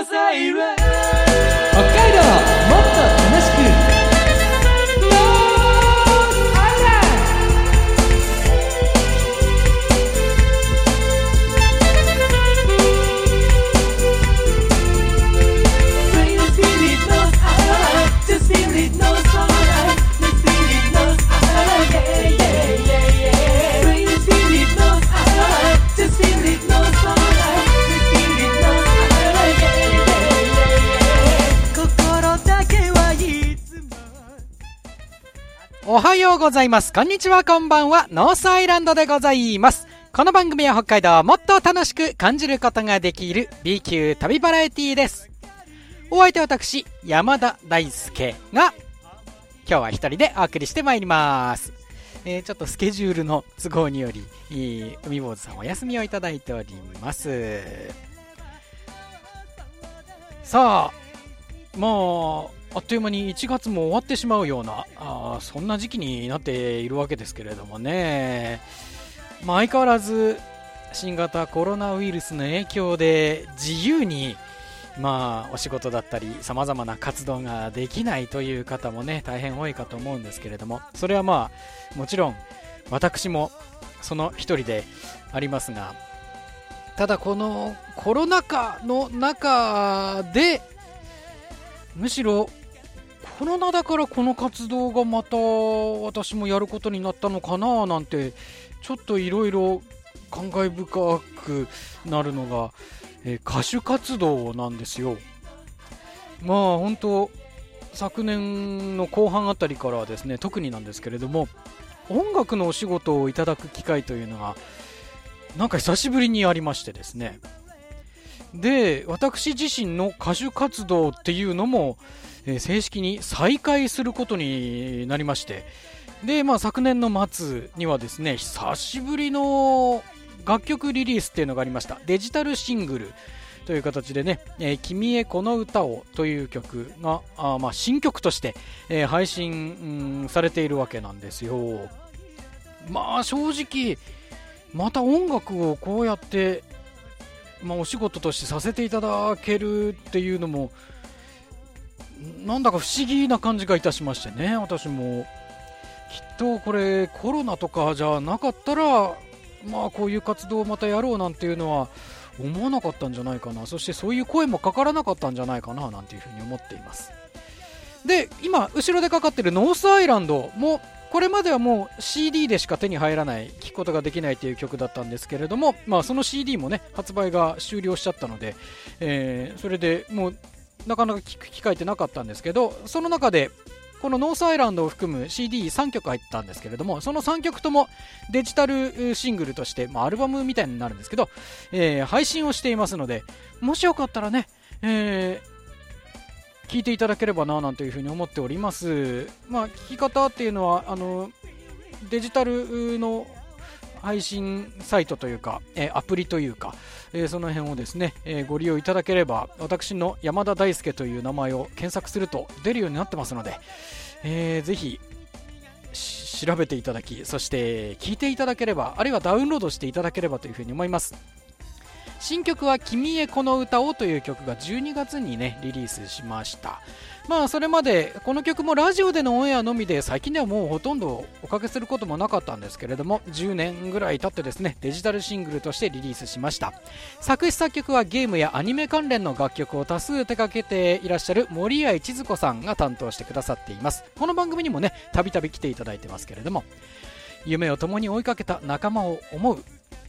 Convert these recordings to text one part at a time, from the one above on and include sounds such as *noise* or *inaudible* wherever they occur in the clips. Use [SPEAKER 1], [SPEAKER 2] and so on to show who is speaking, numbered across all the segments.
[SPEAKER 1] Cause I おはようございます。こんにちは、こんばんは。ノースアイランドでございます。この番組は北海道をもっと楽しく感じることができる B 級旅バラエティーです。お相手は私、山田大輔が、今日は一人でお送りしてまいります。えーちょっとスケジュールの都合により、えー海坊主さんお休みをいただいております。さあ、もう、あっという間に1月も終わってしまうような、あそんな時期になっているわけですけれどもね、まあ、相変わらず新型コロナウイルスの影響で自由に、まあ、お仕事だったり、さまざまな活動ができないという方もね、大変多いかと思うんですけれども、それはまあ、もちろん、私もその一人でありますが、ただこのコロナ禍の中で、むしろコロナだからこの活動がまた私もやることになったのかななんてちょっといろいろ感慨深くなるのが、えー歌手活動なんですよ。まあ本当昨年の後半あたりからはですね特になんですけれども音楽のお仕事をいただく機会というのがなんか久しぶりにありましてですね。で私自身の歌手活動っていうのも、えー正式に再開することになりまして。で、まあ、昨年の末にはですね久しぶりの楽曲リリースっていうのがありました。デジタルシングルという形でね「えー君へこの歌を」という曲があまあ新曲として、えー配信、うんされているわけなんですよ。まあ正直また音楽をこうやってまあ、お仕事としてさせていただけるっていうのもなんだか不思議な感じがいたしましてね私も。きっとこれコロナとかじゃなかったらまあこういう活動をまたやろうなんていうのは思わなかったんじゃないかな。そしてそういう声もかからなかったんじゃないかななんていうふうに思っています。で今後ろでかかってるノースアイランドもこれまではもう CD でしか手に入らない聴くことができないという曲だったんですけれども、まあ、その CD もね発売が終了しちゃったので、えーそれでもうなかなか聴く機会ってなかったんですけどその中でこのノースアイランドを含む CD3 曲入ったんですけれどもその3曲ともデジタルシングルとして、まあ、アルバムみたいになるんですけど、えー配信をしていますのでもしよかったらね、えー聞いていただければななんていうふうに思っております。まあ、聞き方っていうのはあのデジタルの配信サイトというか、えアプリというか、えーその辺をですね、えーご利用いただければ私の山田大輔という名前を検索すると出るようになってますので、えーぜひ調べていただきそして聞いていただければあるいはダウンロードしていただければというふうに思います。新曲は「君へこの歌を」という曲が12月にねリリースしました。まあそれまでこの曲もラジオでのオンエアのみで最近ではもうほとんどおかけすることもなかったんですけれども10年ぐらい経ってですねデジタルシングルとしてリリースしました。作詞作曲はゲームやアニメ関連の楽曲を多数手掛けていらっしゃる森合千鶴子さんが担当してくださっています。この番組にもねたびたび来ていただいてますけれども夢を共に追いかけた仲間を思う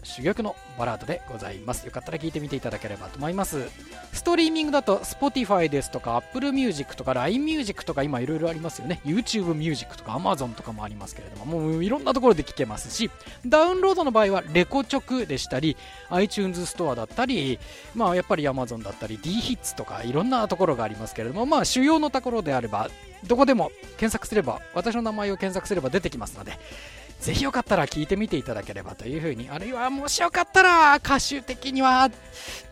[SPEAKER 1] 珠玉のバラードでございます。よかったら聞いてみていただければと思います。ストリーミングだと Spotify ですとか Apple Music とか LINE Music とか今いろいろありますよね。YouTube Music とか Amazon とかもありますけれどももういろんなところで聞けますしダウンロードの場合はレコチョクでしたり iTunes ストアだったりまあやっぱり Amazon だったり D ヒッツとかいろんなところがありますけれどもまあ主要のところであればどこでも検索すれば私の名前を検索すれば出てきますのでぜひよかったら聞いてみていただければというふうにあるいはもしよかったら歌手的には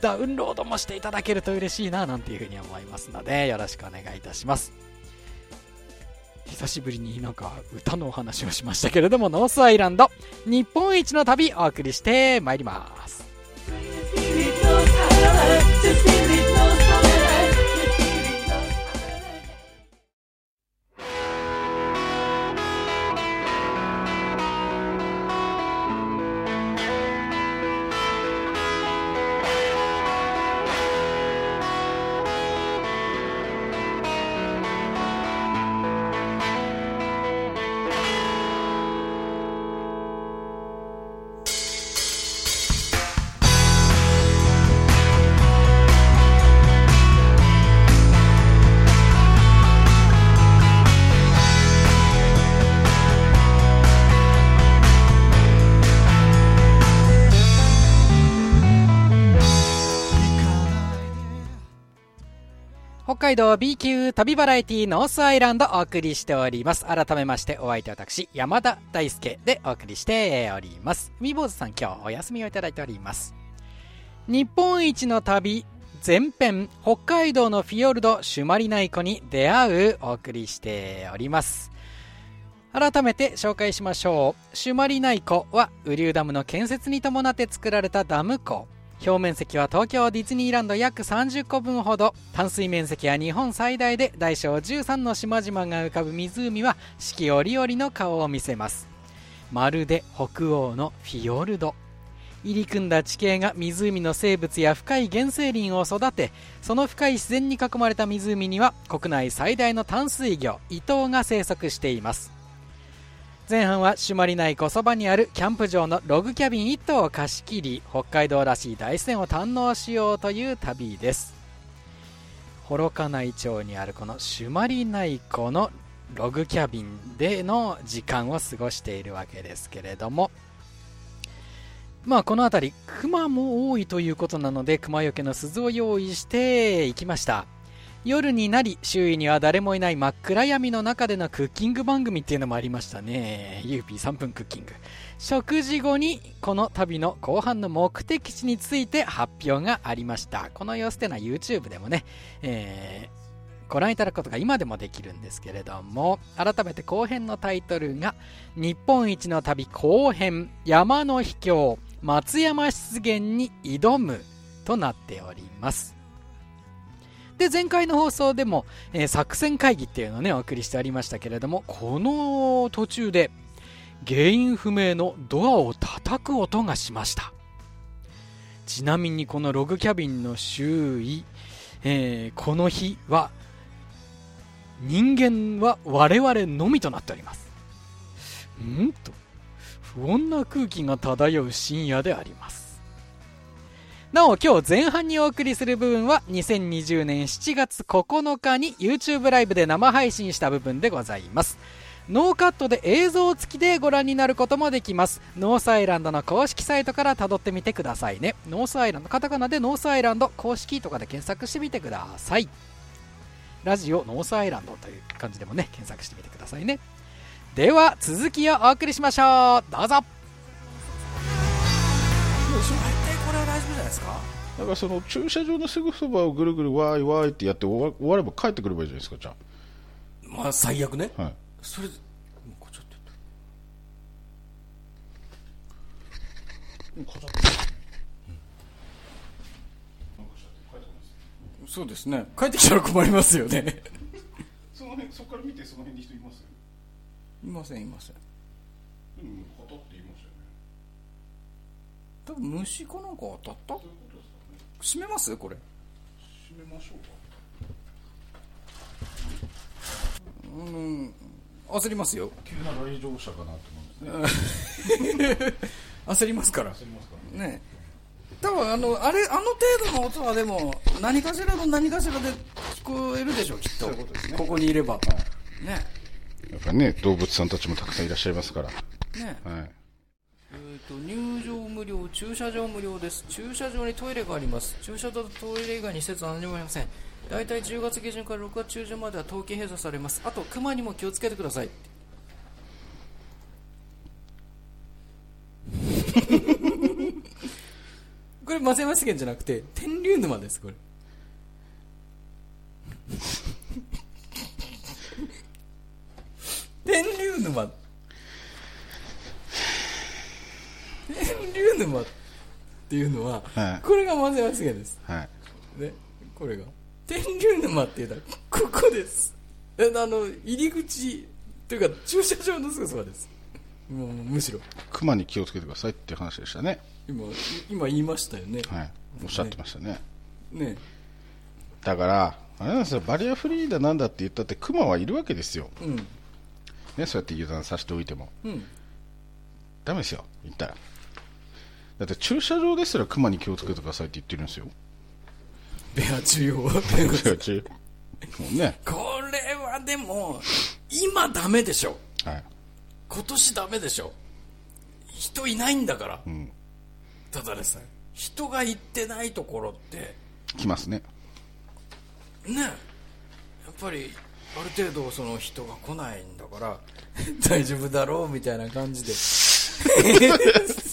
[SPEAKER 1] ダウンロードもしていただけると嬉しいななんていうふうに思いますのでよろしくお願いいたします。久しぶりになんか歌のお話をしましたけれどもノースアイランド日本一の旅お送りしてまいります。海道 B 級旅バラエティノースアイランドお送りしております。改めましてお相手私、山田大輔でお送りしております。海坊主さん今日お休みをいただいております。日本一の旅前編北海道のフィヨルド朱鞠内湖に出会うお送りしております。改めて紹介しましょう。朱鞠内湖は雨竜ダムの建設に伴って作られたダム湖。表面積は東京ディズニーランド約30個分ほど。淡水面積は日本最大で大小13の島々が浮かぶ湖は四季折々の顔を見せます。まるで北欧のフィヨルド。入り組んだ地形が湖の生物や深い原生林を育てその深い自然に囲まれた湖には国内最大の淡水魚イトウが生息しています。前半は朱鞠内湖そばにあるキャンプ場のログキャビン1棟を貸し切り北海道らしい大自然を堪能しようという旅です。幌加内町にあるこの朱鞠内湖のログキャビンでの時間を過ごしているわけですけれども。まあこの辺り熊も多いということなので熊よけの鈴を用意して行きました。夜になり周囲には誰もいない真っ暗闇の中でのクッキング番組っていうのもありましたね。キユーピー3分クッキング。食事後にこの旅の後半の目的地について発表がありました。この様子っていうのは YouTube でもね、えー、ご覧いただくことが今でもできるんですけれども改めて後編のタイトルが日本一の旅後編山の秘境松山湿原に挑むとなっております。で、前回の放送でも、えー、作戦会議っていうのをね、お送りしてありましたけれども、この途中で、原因不明のドアを叩く音がしました。ちなみにこのログキャビンの周囲、えー、この日は、人間は我々のみとなっております。んと、不穏な空気が漂う深夜であります。なお今日前半にお送りする部分は2020年7月9日に YouTube ライブで生配信した部分でございます。ノーカットで映像付きでご覧になることもできます。ノースアイランドの公式サイトから辿ってみてくださいね。ノースアイランド、カタカナでノースアイランド公式とかで検索してみてください。ラジオノースアイランドという感じでもね、検索してみてくださいね。では、続きをお送りしましょう。どうぞ。
[SPEAKER 2] ですか？だからその駐車場のすぐそばをぐるぐるわーいわーいってやって終わ終われば帰ってくればいいじゃないですかじゃ
[SPEAKER 3] あ。まあ最悪ね、
[SPEAKER 2] はい、
[SPEAKER 3] それちょっとそうですね。帰ってきたら困りますよね。
[SPEAKER 2] その辺そこから見てその辺に人います？
[SPEAKER 3] いませんいません。
[SPEAKER 2] うん旗って言いました
[SPEAKER 3] 多分虫かなんか当たった？閉めます？これ。
[SPEAKER 2] 閉めましょ
[SPEAKER 3] うか。うん。焦りますよ。
[SPEAKER 2] 急な来場者かなと思うんですね。*laughs*
[SPEAKER 3] 焦りますから。
[SPEAKER 2] 焦りますから
[SPEAKER 3] ね。多分あのあれあの程度の音はでも何かしらの何かしらで聞こえるでしょうきっと。
[SPEAKER 2] そういうことですね。
[SPEAKER 3] ここにいれば、
[SPEAKER 2] は
[SPEAKER 3] ね。
[SPEAKER 2] やっぱりね動物さんたちもたくさんいらっしゃいますから。
[SPEAKER 3] ね。
[SPEAKER 2] はい。
[SPEAKER 3] えーと、入場無料、駐車場無料です。駐車場にトイレがあります。駐車場とトイレ以外に施設は何もありません。大体10月下旬から6月中旬までは冬季閉鎖されます。あと、熊にも気をつけてください。*laughs* これ、松山湿原じゃなくて、天竜沼です、これ。*laughs* 天竜沼天竜沼っていうのは、
[SPEAKER 2] はい
[SPEAKER 3] これが松山杉です。
[SPEAKER 2] はい
[SPEAKER 3] ね、これが。天竜沼っていうのは、ここです。えあの、入り口、というか、駐車場のすぐそばです。もう、むしろ。
[SPEAKER 2] 熊に気をつけてくださいっていう話でしたね
[SPEAKER 3] 今、今言いましたよね。
[SPEAKER 2] はいおっしゃってましたね
[SPEAKER 3] ね。
[SPEAKER 2] だからあれなんですよバリアフリーだなんだって言ったって熊はいるわけですよ、
[SPEAKER 3] うん。
[SPEAKER 2] ね、そうやって油断させておいても
[SPEAKER 3] うん。
[SPEAKER 2] ダメですよ言ったらだって駐車場ですら熊に気をつけてくださいって言ってるんですよ
[SPEAKER 3] ベア中央。
[SPEAKER 2] もうね
[SPEAKER 3] これはでも、今ダメでしょ。
[SPEAKER 2] はい
[SPEAKER 3] 今年ダメでしょ。人いないんだから。
[SPEAKER 2] うん
[SPEAKER 3] ただでさえ。人が行ってないところって、
[SPEAKER 2] 来ますね
[SPEAKER 3] ねぱりある程度その人が来ないんだから *laughs* 大丈夫だろうみたいな感じでこ *laughs*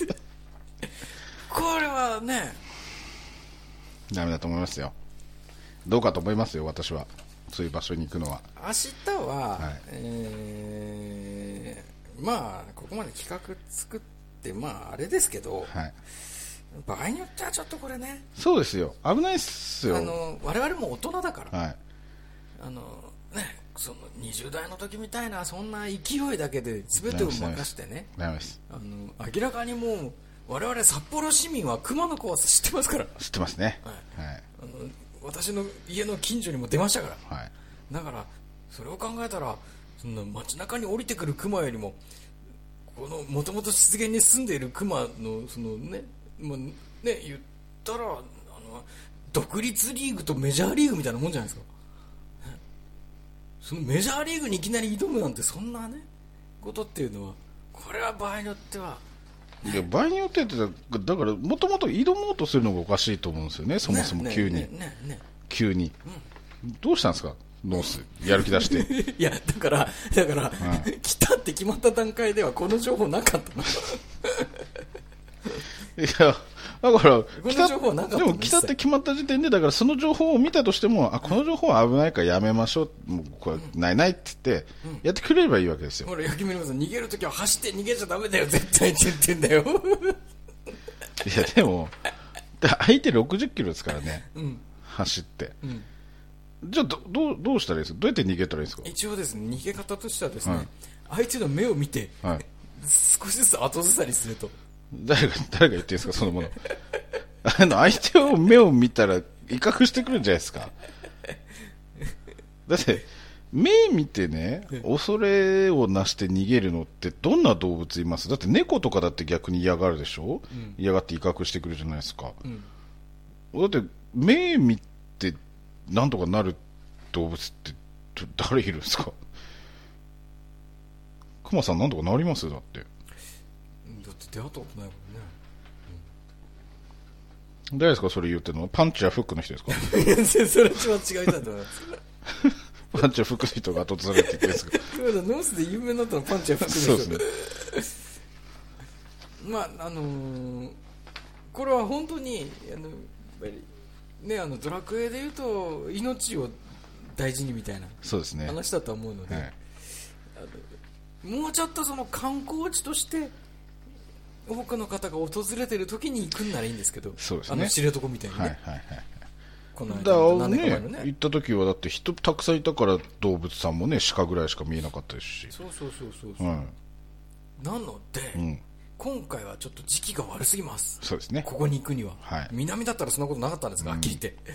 [SPEAKER 3] れはね。
[SPEAKER 2] ダメだと思いますよ。どうかと思いますよ私は。そういう場所に行くのは。
[SPEAKER 3] 明日は、
[SPEAKER 2] はい。
[SPEAKER 3] えーまあここまで企画作ってまああれですけど
[SPEAKER 2] はい。
[SPEAKER 3] 場合によってはちょっとこれね。
[SPEAKER 2] そうですよ。危ないっすよ。
[SPEAKER 3] あの我々も大人だから。
[SPEAKER 2] はい。
[SPEAKER 3] あのねその20代の時みたいなそんな勢いだけで全てを任してね。あの明らかにもう我々札幌市民は熊の怖さ知ってますから。
[SPEAKER 2] 知ってますね。
[SPEAKER 3] はい。
[SPEAKER 2] はい。
[SPEAKER 3] あの私の家の近所にも出ましたから。
[SPEAKER 2] はい。
[SPEAKER 3] だからそれを考えたらそんな街中に降りてくるクマよりもこのもともと湿原に住んでいるクマのそのね,、まあ、ね言ったらあの独立リーグとメジャーリーグみたいなもんじゃないですか、ね。そのメジャーリーグにいきなり挑むなんてそんなねことっていうのはこれは場合によってはい
[SPEAKER 2] や場合によってってだからもともと挑もうとするのがおかしいと思うんですよねそもそも
[SPEAKER 3] ね
[SPEAKER 2] 急に、
[SPEAKER 3] ねねね。
[SPEAKER 2] 急に、どうしたんですか？ノース。やる気出して。
[SPEAKER 3] ね *laughs* いやだからだから、来たって決まった段階ではこの情報なかったの。
[SPEAKER 2] いやだから
[SPEAKER 3] の情報はなかったの
[SPEAKER 2] でも来たって決まった時点でだからその情報を見たとしてもあこの情報は危ないからやめましょう。もうこれないないって言ってやってくれればいいわけですよ、
[SPEAKER 3] ほら、焼きさん、逃げるときは走って逃げちゃダメだよ、絶対って言ってんだよ。*laughs*
[SPEAKER 2] いやでもで相手60キロですからね。
[SPEAKER 3] うん。
[SPEAKER 2] 走って。
[SPEAKER 3] うん。
[SPEAKER 2] じゃあどどうどうしたらいいですか？どうやって逃げたらいいですか？
[SPEAKER 3] 一応ですね、逃げ方としてはですね、
[SPEAKER 2] はい。
[SPEAKER 3] 相手の目を見て、
[SPEAKER 2] はい。
[SPEAKER 3] 少しずつ後ずさりすると。
[SPEAKER 2] 誰が誰が言ってるんですかそのもの。あの相手を目を見たら威嚇してくるんじゃないですか。だって目見てね恐れをなして逃げるのってどんな動物います？だって猫とかだって逆に嫌がるでしょ、嫌がって威嚇してくるじゃないですか、
[SPEAKER 3] ん。
[SPEAKER 2] だって目見てなんとかなる動物ってど誰いるんですか？クマさんなんとかなります？だって。
[SPEAKER 3] だって出会ったことないもんね。
[SPEAKER 2] 誰ですかそれ言ってるの？パンチやフックの人ですか？*laughs*
[SPEAKER 3] いやそれは違いだと思います。*laughs*
[SPEAKER 2] パンチやフックの人が後ずされて言ってるんです *laughs*
[SPEAKER 3] ノースで有名になったのパンチやフックの人。
[SPEAKER 2] そうですね。
[SPEAKER 3] まああのーこれは本当にあのやっぱりねあのドラクエでいうと命を大事にみたいな
[SPEAKER 2] そうですね。
[SPEAKER 3] 話だとは思うので、
[SPEAKER 2] はい。
[SPEAKER 3] もうちょっとその観光地として多くの方が訪れてる時に行くんならいいんですけど
[SPEAKER 2] そうですね。
[SPEAKER 3] あの知床みたいにね、
[SPEAKER 2] はいはいはい
[SPEAKER 3] この
[SPEAKER 2] だ
[SPEAKER 3] 間ね
[SPEAKER 2] ね行った時はだって人たくさんいたから動物さんもね鹿ぐらいしか見えなかったですし。
[SPEAKER 3] そうそうそうそうそう、
[SPEAKER 2] はい
[SPEAKER 3] なので、
[SPEAKER 2] うん。
[SPEAKER 3] 今回はちょっと時期が悪すぎます。
[SPEAKER 2] そうですね。
[SPEAKER 3] ここに行くには、
[SPEAKER 2] はい。
[SPEAKER 3] 南だったらそんなことなかったんですが、はっきり言って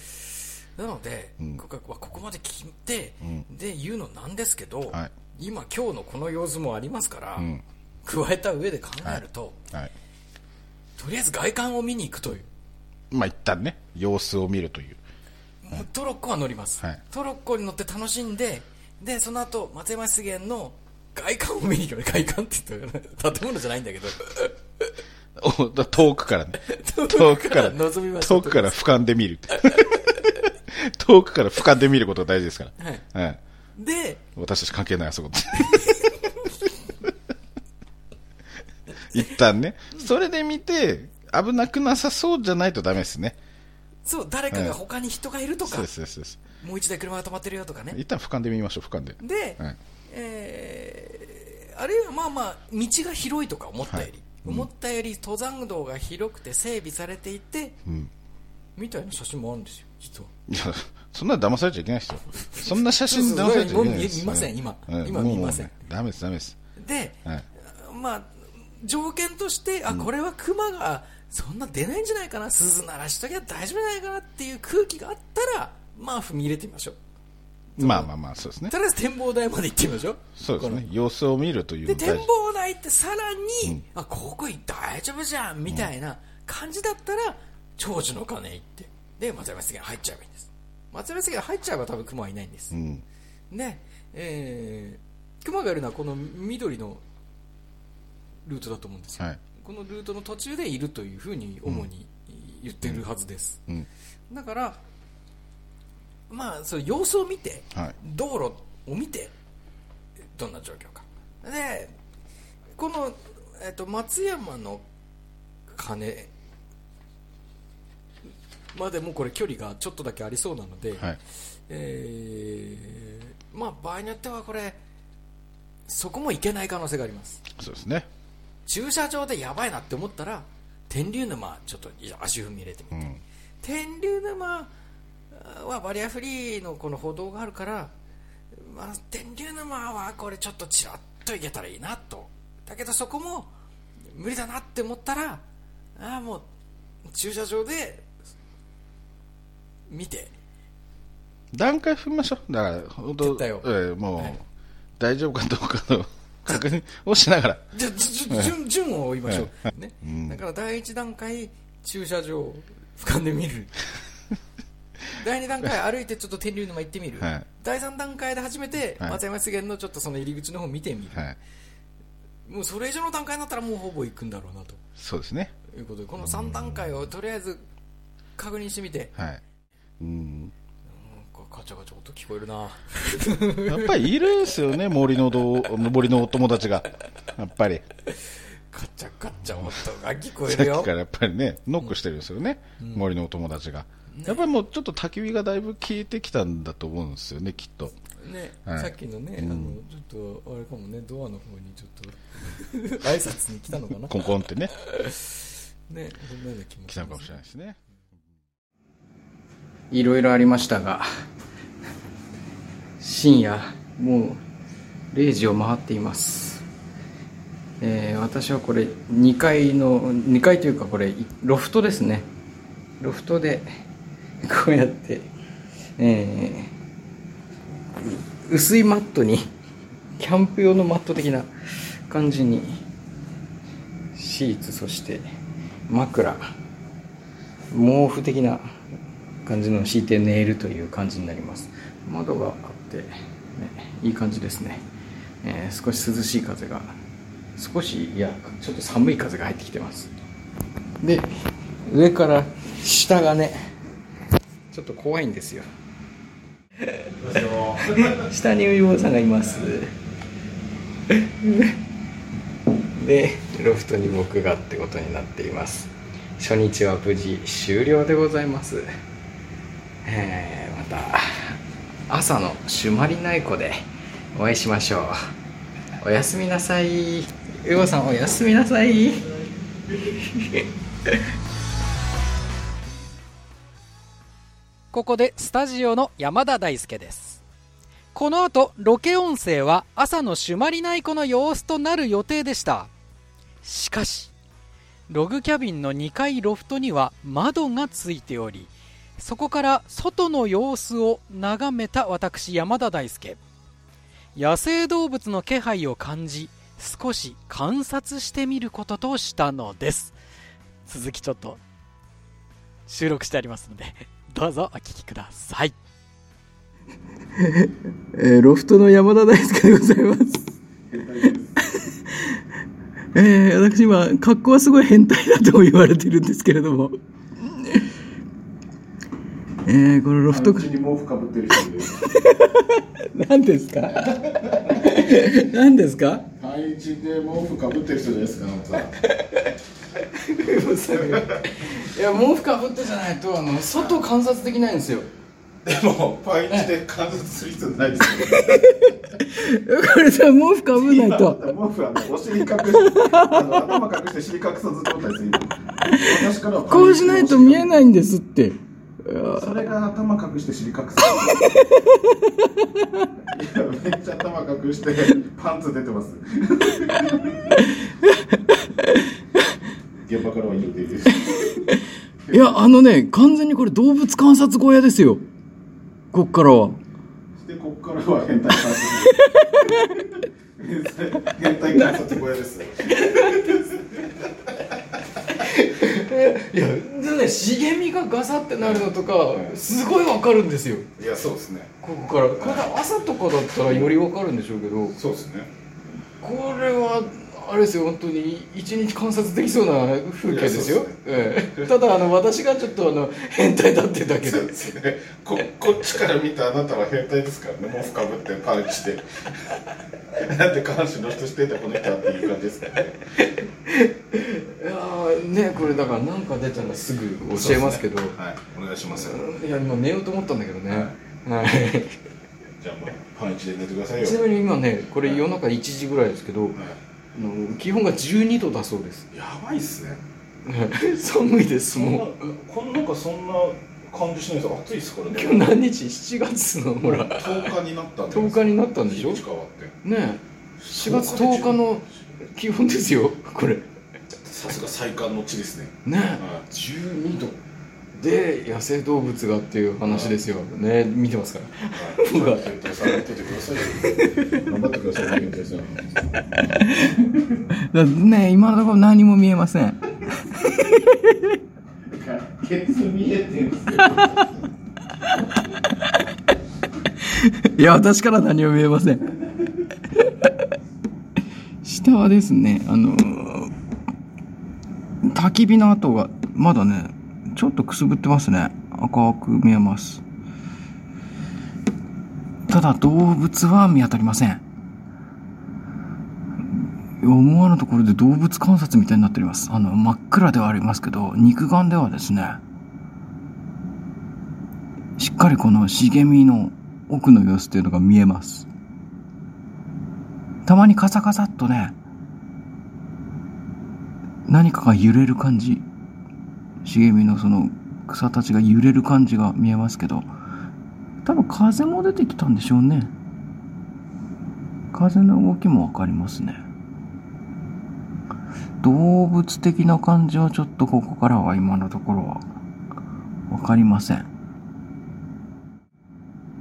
[SPEAKER 3] なので、
[SPEAKER 2] ん。
[SPEAKER 3] 今回はここまで聞いて、
[SPEAKER 2] ん。
[SPEAKER 3] で言うのなんですけど、
[SPEAKER 2] はい。
[SPEAKER 3] 今今日のこの様子もありますから、
[SPEAKER 2] ん
[SPEAKER 3] 加えた上で考えると、
[SPEAKER 2] はい。
[SPEAKER 3] とりあえず外観を見に行くという。
[SPEAKER 2] まあ一旦ね様子を見るという。
[SPEAKER 3] もうトロッコは乗ります、
[SPEAKER 2] はい。
[SPEAKER 3] トロッコに乗って楽しんででその後松山湿原の外観を見に行く。よ外観って言ったら建物じゃないんだけど。
[SPEAKER 2] 遠くからね。遠くから遠くから俯瞰で見る。遠くから俯瞰で見ることが大事ですから。
[SPEAKER 3] はい。
[SPEAKER 2] はい。
[SPEAKER 3] で
[SPEAKER 2] 私たち関係ないあそこ *laughs* 一旦ね。それで見て危なくなさそうじゃないとダメですね。
[SPEAKER 3] そう誰かが他に人がいるとか、
[SPEAKER 2] そうですそうです。そうです
[SPEAKER 3] もう一台車が止まってるよとかね。
[SPEAKER 2] 一旦俯瞰で見ましょう俯瞰で。
[SPEAKER 3] で、
[SPEAKER 2] はい。
[SPEAKER 3] えーあるいはまあまあ道が広いとか思ったより、
[SPEAKER 2] はい。
[SPEAKER 3] 思ったより登山道が広くて整備されていて、
[SPEAKER 2] ん。
[SPEAKER 3] みたいな写真もあるんですよ実は。い
[SPEAKER 2] やそんな騙されちゃいけないですよそんな写真騙されちゃいけないです。
[SPEAKER 3] もう見見ません今。
[SPEAKER 2] うん
[SPEAKER 3] 今見ません。
[SPEAKER 2] ダメですダメです。
[SPEAKER 3] で、
[SPEAKER 2] はい。
[SPEAKER 3] まあ条件としてあこれはクマがそんな出ないんじゃないかな鈴鳴らしときゃ大丈夫じゃないかなっていう空気があったらまあ踏み入れてみましょう。
[SPEAKER 2] まあまあまあそうですね。
[SPEAKER 3] とりあえず展望台まで行ってみましょう。
[SPEAKER 2] そうですね。様子を見るという
[SPEAKER 3] で展望台ってさらに、あここ大丈夫じゃんみたいな感じだったら長寿の鐘行ってで松山湿原入っちゃえばいいんです。松山湿原入っちゃえば多分熊はいないんです、
[SPEAKER 2] うん。
[SPEAKER 3] で、えー、熊がいるのはこの緑のルートだと思うんですよ、
[SPEAKER 2] はい。
[SPEAKER 3] このルートの途中でいるというふうに主に言ってるはずです、
[SPEAKER 2] うん。
[SPEAKER 3] だからまあその様子を見て
[SPEAKER 2] はい。
[SPEAKER 3] 道路を見てどんな状況か。でこの、えっと松山の鐘までもこれ距離がちょっとだけありそうなので、
[SPEAKER 2] はい。
[SPEAKER 3] えーまあ場合によってはこれそこも行けない可能性があります。
[SPEAKER 2] そうですね
[SPEAKER 3] 駐車場でやばいなって思ったら天竜沼ちょっと足踏み入れてみて、
[SPEAKER 2] うん。
[SPEAKER 3] 天竜沼はバリアフリーのこの歩道があるから、まあ、天竜沼はこれちょっとちらっと行けたらいいなと。だけどそこも無理だなって思ったらああもう駐車場で見て。
[SPEAKER 2] 段階踏みましょう。だから本当えーもう、
[SPEAKER 3] はい。
[SPEAKER 2] 大丈夫かどうかの確認をしながら。
[SPEAKER 3] じゃ順順を追いましょう、ね。
[SPEAKER 2] うん。
[SPEAKER 3] だから第一段階駐車場を俯瞰で見る。*laughs* 第二段階歩いてちょっと天竜沼行ってみる、
[SPEAKER 2] はい。
[SPEAKER 3] 第三段階で初めて
[SPEAKER 2] はい。
[SPEAKER 3] 松山湿原のちょっとその入り口の方見てみる、
[SPEAKER 2] はい。
[SPEAKER 3] もうそれ以上の段階になったらもうほぼ行くんだろうなと。
[SPEAKER 2] そうですね。
[SPEAKER 3] いうことでこの3段階をとりあえず確認してみて。
[SPEAKER 2] はい。うん
[SPEAKER 3] ガチャガチャ音聞こえるな。
[SPEAKER 2] やっぱりいるんですよね森のど森のお友達が。やっぱり。
[SPEAKER 3] ガチャガチャ音が聞こえ
[SPEAKER 2] さっ
[SPEAKER 3] るよ
[SPEAKER 2] きからやっぱりねノックしてるんですよね、森のお友達が、やっぱりもうちょっと焚き火がだいぶ消えてきたんだと思うんですよねきっと。
[SPEAKER 3] ね、
[SPEAKER 2] はい。
[SPEAKER 3] さっきのね、
[SPEAKER 2] うん。
[SPEAKER 3] あのちょっとあれかもねドアの方にちょっと挨拶に来たのかな。
[SPEAKER 2] コンコンってね。*laughs*
[SPEAKER 3] ねそんなような気も
[SPEAKER 2] 来たのかもしれないですね。
[SPEAKER 3] いろいろありましたが深夜もう。0時を回っています、えー私はこれ2階の2階というかこれロフトですね。ロフトでこうやって、えー薄いマットにキャンプ用のマット的な感じにシーツそして枕毛布的な感じのを敷いて寝るという感じになります。窓がね、いい感じですね、えー少し涼しい風が少しいやちょっと寒い風が入ってきてます。で上から下がねちょっと怖いんですよ。下にウイボーさんがいます。でロフトに僕がってことになっています。初日は無事終了でございます。えーまた朝の朱鞠内湖でお会いしましょう。おやすみなさい。ウイボーさんおやすみなさい。*laughs*
[SPEAKER 1] ここでスタジオの山田大輔です。この後ロケ音声は朝の朱鞠内湖の様子となる予定でした。しかしログキャビンの2階ロフトには窓がついておりそこから外の様子を眺めた私山田大輔野生動物の気配を感じ少し観察してみることとしたのです続きちょっと収録してありますので *laughs* どうぞお聞きください
[SPEAKER 3] えーロフトの山田大輔でございます。*laughs* えー、私今、格好はすごい変態だとも言われてるんですけれども。えー、このロフトが、
[SPEAKER 2] に毛布かぶってる人いる
[SPEAKER 3] 何ですか？*laughs* 何ですか？
[SPEAKER 2] 毎日で毛布かぶってる人じゃないですか
[SPEAKER 3] いや、毛布かぶってじゃないと、あの、外観察できないんですよ。
[SPEAKER 2] でもパチで観察する必要ないですよ。
[SPEAKER 3] これさ、毛布かぶんないと。
[SPEAKER 2] 毛布はねお尻隠してあの頭隠して尻隠さず状態ですよ。私からは
[SPEAKER 3] こうしないと見えないんですって。
[SPEAKER 2] それが頭隠して尻隠す。いやめっちゃ頭隠してパンツ出てます。現場からは言うていいです
[SPEAKER 3] いや、あのね、完全にこれ動物観察小屋ですよ。こっからは。
[SPEAKER 2] でここからは変態観察。変態観察小屋です
[SPEAKER 3] いや、でね、茂みがガサってなるのとか、すごいわかるんですよ。
[SPEAKER 2] いやそうですね
[SPEAKER 3] ここから。これ朝とかだったらよりわかるんでしょうけど、
[SPEAKER 2] そうですね
[SPEAKER 3] これは
[SPEAKER 1] あれですよ本当に。一日観察できそうな風景ですよ。ただあの私がちょっとあの変態だってだけで。
[SPEAKER 2] そうですねここっちから見たあなたは変態ですからね。毛布かぶってパンチで *laughs* なんで下半身露出してんだこの人はっていう感じですからね。
[SPEAKER 1] いやーねこれだから何か出たらすぐ教えますけど。
[SPEAKER 2] はい。お願いしますよ。
[SPEAKER 1] いや今寝ようと思ったんだけどね、はい、
[SPEAKER 2] じゃあまあパンイチで寝てくださいよ。
[SPEAKER 1] ちなみに今ねこれ夜中1時ぐらいですけど、
[SPEAKER 2] はい。
[SPEAKER 1] あの気温が12度だそうです。
[SPEAKER 2] やばいっすね。*laughs*
[SPEAKER 1] 寒いですもう。
[SPEAKER 2] こんなんかそんな感じしないです暑いっすからね
[SPEAKER 1] 今日何日？7月のほら。
[SPEAKER 2] 10日になったんで
[SPEAKER 1] 10日になったんでしょ？
[SPEAKER 2] 日変わって。
[SPEAKER 1] ねえ。4月10日の気温ですよこれ。
[SPEAKER 2] さすが最寒の地ですね。
[SPEAKER 1] ね
[SPEAKER 2] は
[SPEAKER 1] え12度で野生動物がっていう話ですよ。ね見てますから。
[SPEAKER 2] い。僕は。検討されててください。よ頑張ってください。*laughs* ね検討さん
[SPEAKER 1] ね今のところ何も見えません。
[SPEAKER 2] ケツ見えてんすよ
[SPEAKER 1] いや私から何も見えません。下はですねあのー焚き火の跡がまだねちょっとくすぶってますね。赤く見えます。ただ動物は見当たりません。思わぬところで動物観察みたいになっております。あの真っ暗ではありますけど肉眼ではですねしっかりこの茂みの奥の様子っていうのが見えます。たまにカサカサっとね何かが揺れる感じ。茂みのその草たちが揺れる感じが見えますけど多分風も出てきたんでしょうね。風の動きもわかりますね。動物的な感じはちょっとここからは今のところはわかりません。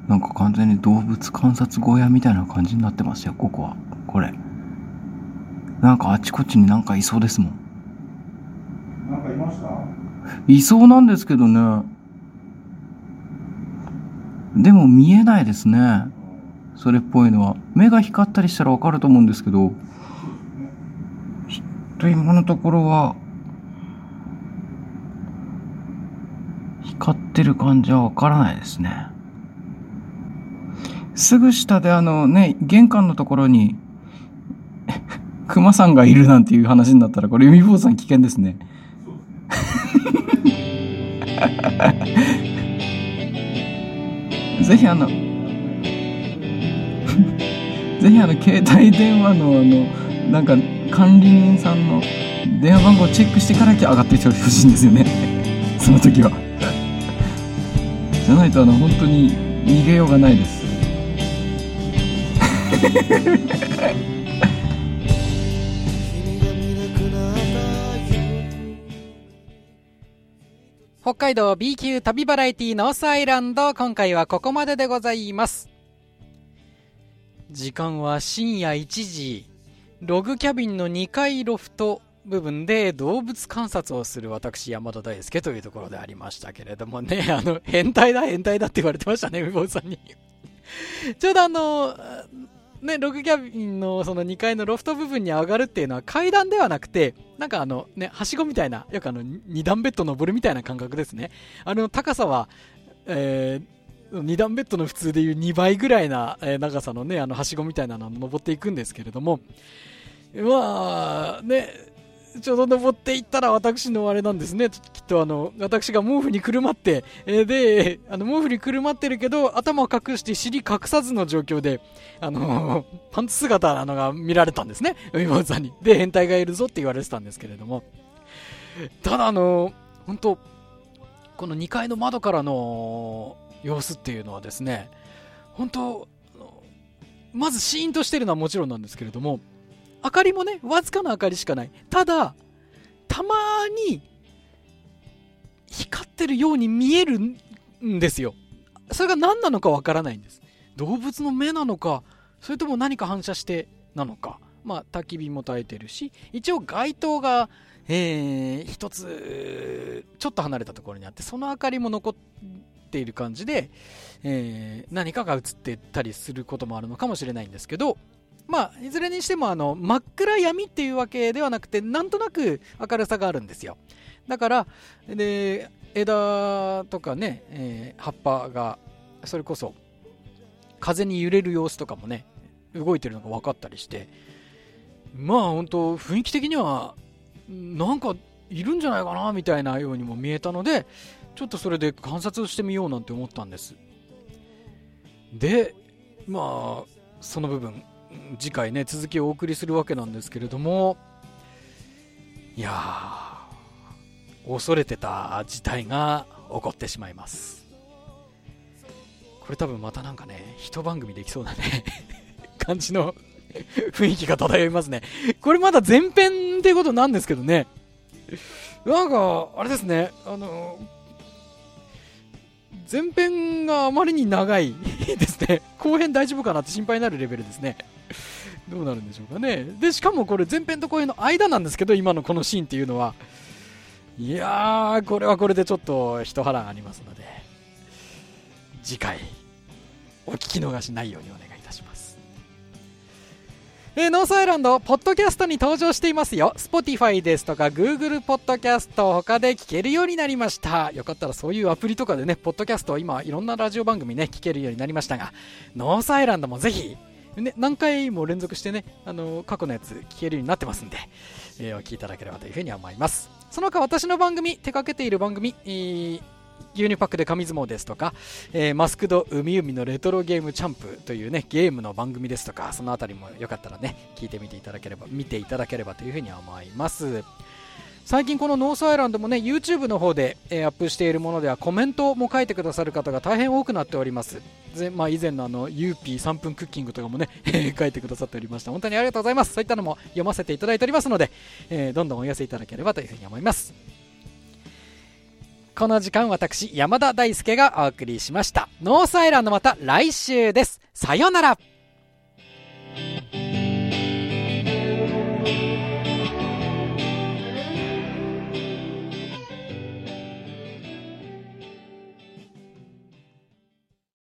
[SPEAKER 1] なんか完全に動物観察小屋みたいな感じになってますよここは。これ。なんかあちこちになんかいそうですもん。
[SPEAKER 2] い
[SPEAKER 1] そうなんですけどね。でも見えないですね。それっぽいのは。目が光ったりしたらわかると思うんですけど。ちょっと今のところは光ってる感じはわからないですね。すぐ下であのね玄関のところに *laughs* 熊さんがいるなんていう話になったらこれ海坊さん危険ですね。ぜひあの *laughs* ぜひあの携帯電話のあのなんか管理人さんの電話番号をチェックしてから上がってきてほしいんですよね。*laughs* その時は。じゃないとあの本当に逃げようがないです。北海道 B 級旅バラエティノースアイランド今回はここまででございます。時間は深夜1時。ログキャビンの2階ロフト部分で動物観察をする私山田大輔というところでありましたけれどもね。*laughs* あの変態だ変態だって言われてましたね無坊さんに。*laughs* ちょうどあのね、ログキャビンのその2階のロフト部分に上がるっていうのは階段ではなくて、なんかあのね、はしごみたいな、よくあの2段ベッド登るみたいな感覚ですね。あの高さは、えー、2段ベッドの普通でいう2倍ぐらいな、長さのね、あのはしごみたいなのを登っていくんですけれども、まあ、ね、ちょうど登っていったら私のあれなんですね。きっとあの、私が毛布にくるまって、えーで、あの、毛布にくるまってるけど、頭を隠して尻隠さずの状況で、あの、*laughs* パンツ姿なのが見られたんですね。海坊さんに。で、変態がいるぞって言われてたんですけれども。ただあの、本当この2階の窓からの様子っていうのはですね、本当まずシーンとしてるのはもちろんなんですけれども、明かりもね、わずかな明かりしかない。ただ、たまに、光ってるように見えるんですよ。それが何なのかわからないんです。動物の目なのか、それとも何か反射してなのか。まあ、焚き火も焚いてるし、一応街灯が、えー、一つ、ちょっと離れたところにあって、その明かりも残っている感じで、えー何かが映ってたりすることもあるのかもしれないんですけど、まあ、いずれにしてもあの真っ暗闇っていうわけではなくてなんとなく明るさがあるんですよ。だからで枝とかね、えー、葉っぱがそれこそ風に揺れる様子とかもね動いてるのが分かったりしてまあ本当雰囲気的にはなんかいるんじゃないかなみたいなようにも見えたのでちょっとそれで観察してみようなんて思ったんです。でまあその部分次回ね続きをお送りするわけなんですけれどもいや恐れてた事態が起こってしまいます。これ多分またなんかね一番組できそうなね *laughs* 感じの *laughs* 雰囲気が漂いますね。これまだ前編ってことなんですけどね。なんかあれですねあの前編があまりに長いですね後編大丈夫かなって心配になるレベルですねどうなるんでしょうかね。で、しかもこれ前編と後編の間なんですけど、今のこのシーンっていうのは。いやー、これはこれでちょっと一波乱ありますので、次回、お聞き逃しないようにお願いします。えー、ノースアイランド、ポッドキャストに登場していますよ。Spotify ですとか、Google ポッドキャスト他で聞けるようになりました。よかったらそういうアプリとかでね、ポッドキャスト今いろんなラジオ番組ね、聞けるようになりましたが、ノースアイランドもぜひね、何回も連続してね、あの過去のやつ聞けるようになってますんで、えー、お聞きいただければというふうに思います。その他私の番組、手掛けている番組、えー牛乳パックで紙相撲ですとか、えー、マスクド海海のレトロゲームチャンプというね、ゲームの番組ですとか、そのあたりもよかったらね、聞いてみていただければ、見ていただければというふうに思います。最近このノースアイランドもね YouTube の方で、えー、アップしているものではコメントも書いてくださる方が大変多くなっております。まあ、以前のあのキューピー3分クッキングとかもね *laughs* 書いてくださっておりました。本当にありがとうございます。そういったのも読ませていただいておりますので、えー、どんどんお寄せいただければというふうに思います。この時間私、山田大輔がお送りしました。ノースアイランドまた来週です。さよなら